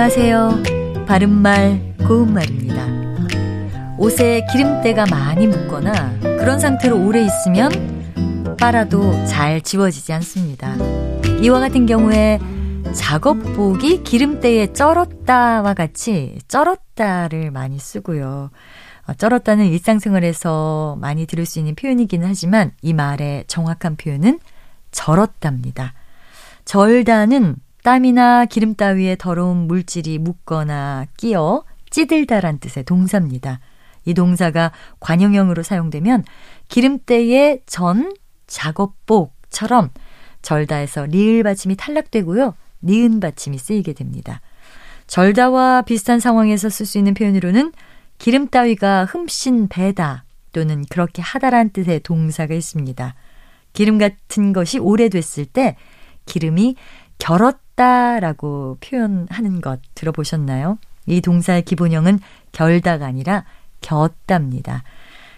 안녕하세요. 바른말, 고운말입니다. 옷에 기름때가 많이 묻거나 그런 상태로 오래 있으면 빨아도 잘 지워지지 않습니다. 이와 같은 경우에 작업복이 기름때에 쩔었다와 같이 쩔었다를 많이 쓰고요. 어, 쩔었다는 일상생활에서 많이 들을 수 있는 표현이기는 하지만 이 말의 정확한 표현은 절었답니다. 절다는 땀이나 기름 따위에 더러운 물질이 묻거나 끼어 찌들다란 뜻의 동사입니다. 이 동사가 관형형으로 사용되면 기름때의 전 작업복처럼 절다에서 리을 받침이 탈락되고요. 니은 받침이 쓰이게 됩니다. 절다와 비슷한 상황에서 쓸 수 있는 표현으로는 기름 따위가 흠씬 배다 또는 그렇게 하다란 뜻의 동사가 있습니다. 기름 같은 것이 오래됐을 때 기름이 결었다라고 표현하는 것 들어보셨나요? 이 동사의 기본형은 결다가 아니라 겼답니다.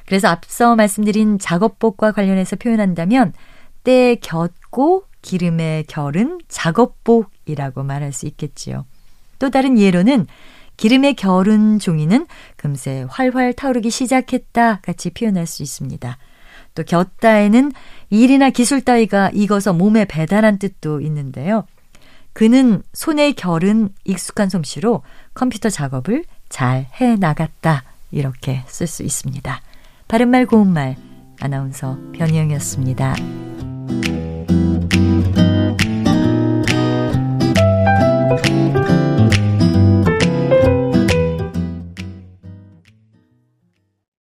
그래서 앞서 말씀드린 작업복과 관련해서 표현한다면 때 겼고 기름의 결은 작업복이라고 말할 수 있겠지요. 또 다른 예로는 기름의 결은 종이는 금세 활활 타오르기 시작했다 같이 표현할 수 있습니다. 또 겼다에는 일이나 기술 따위가 익어서 몸에 배달한 뜻도 있는데요. 그는 손의 결은 익숙한 솜씨로 컴퓨터 작업을 잘 해 나갔다. 이렇게 쓸 수 있습니다. 바른말 고운말 아나운서 변희영이었습니다.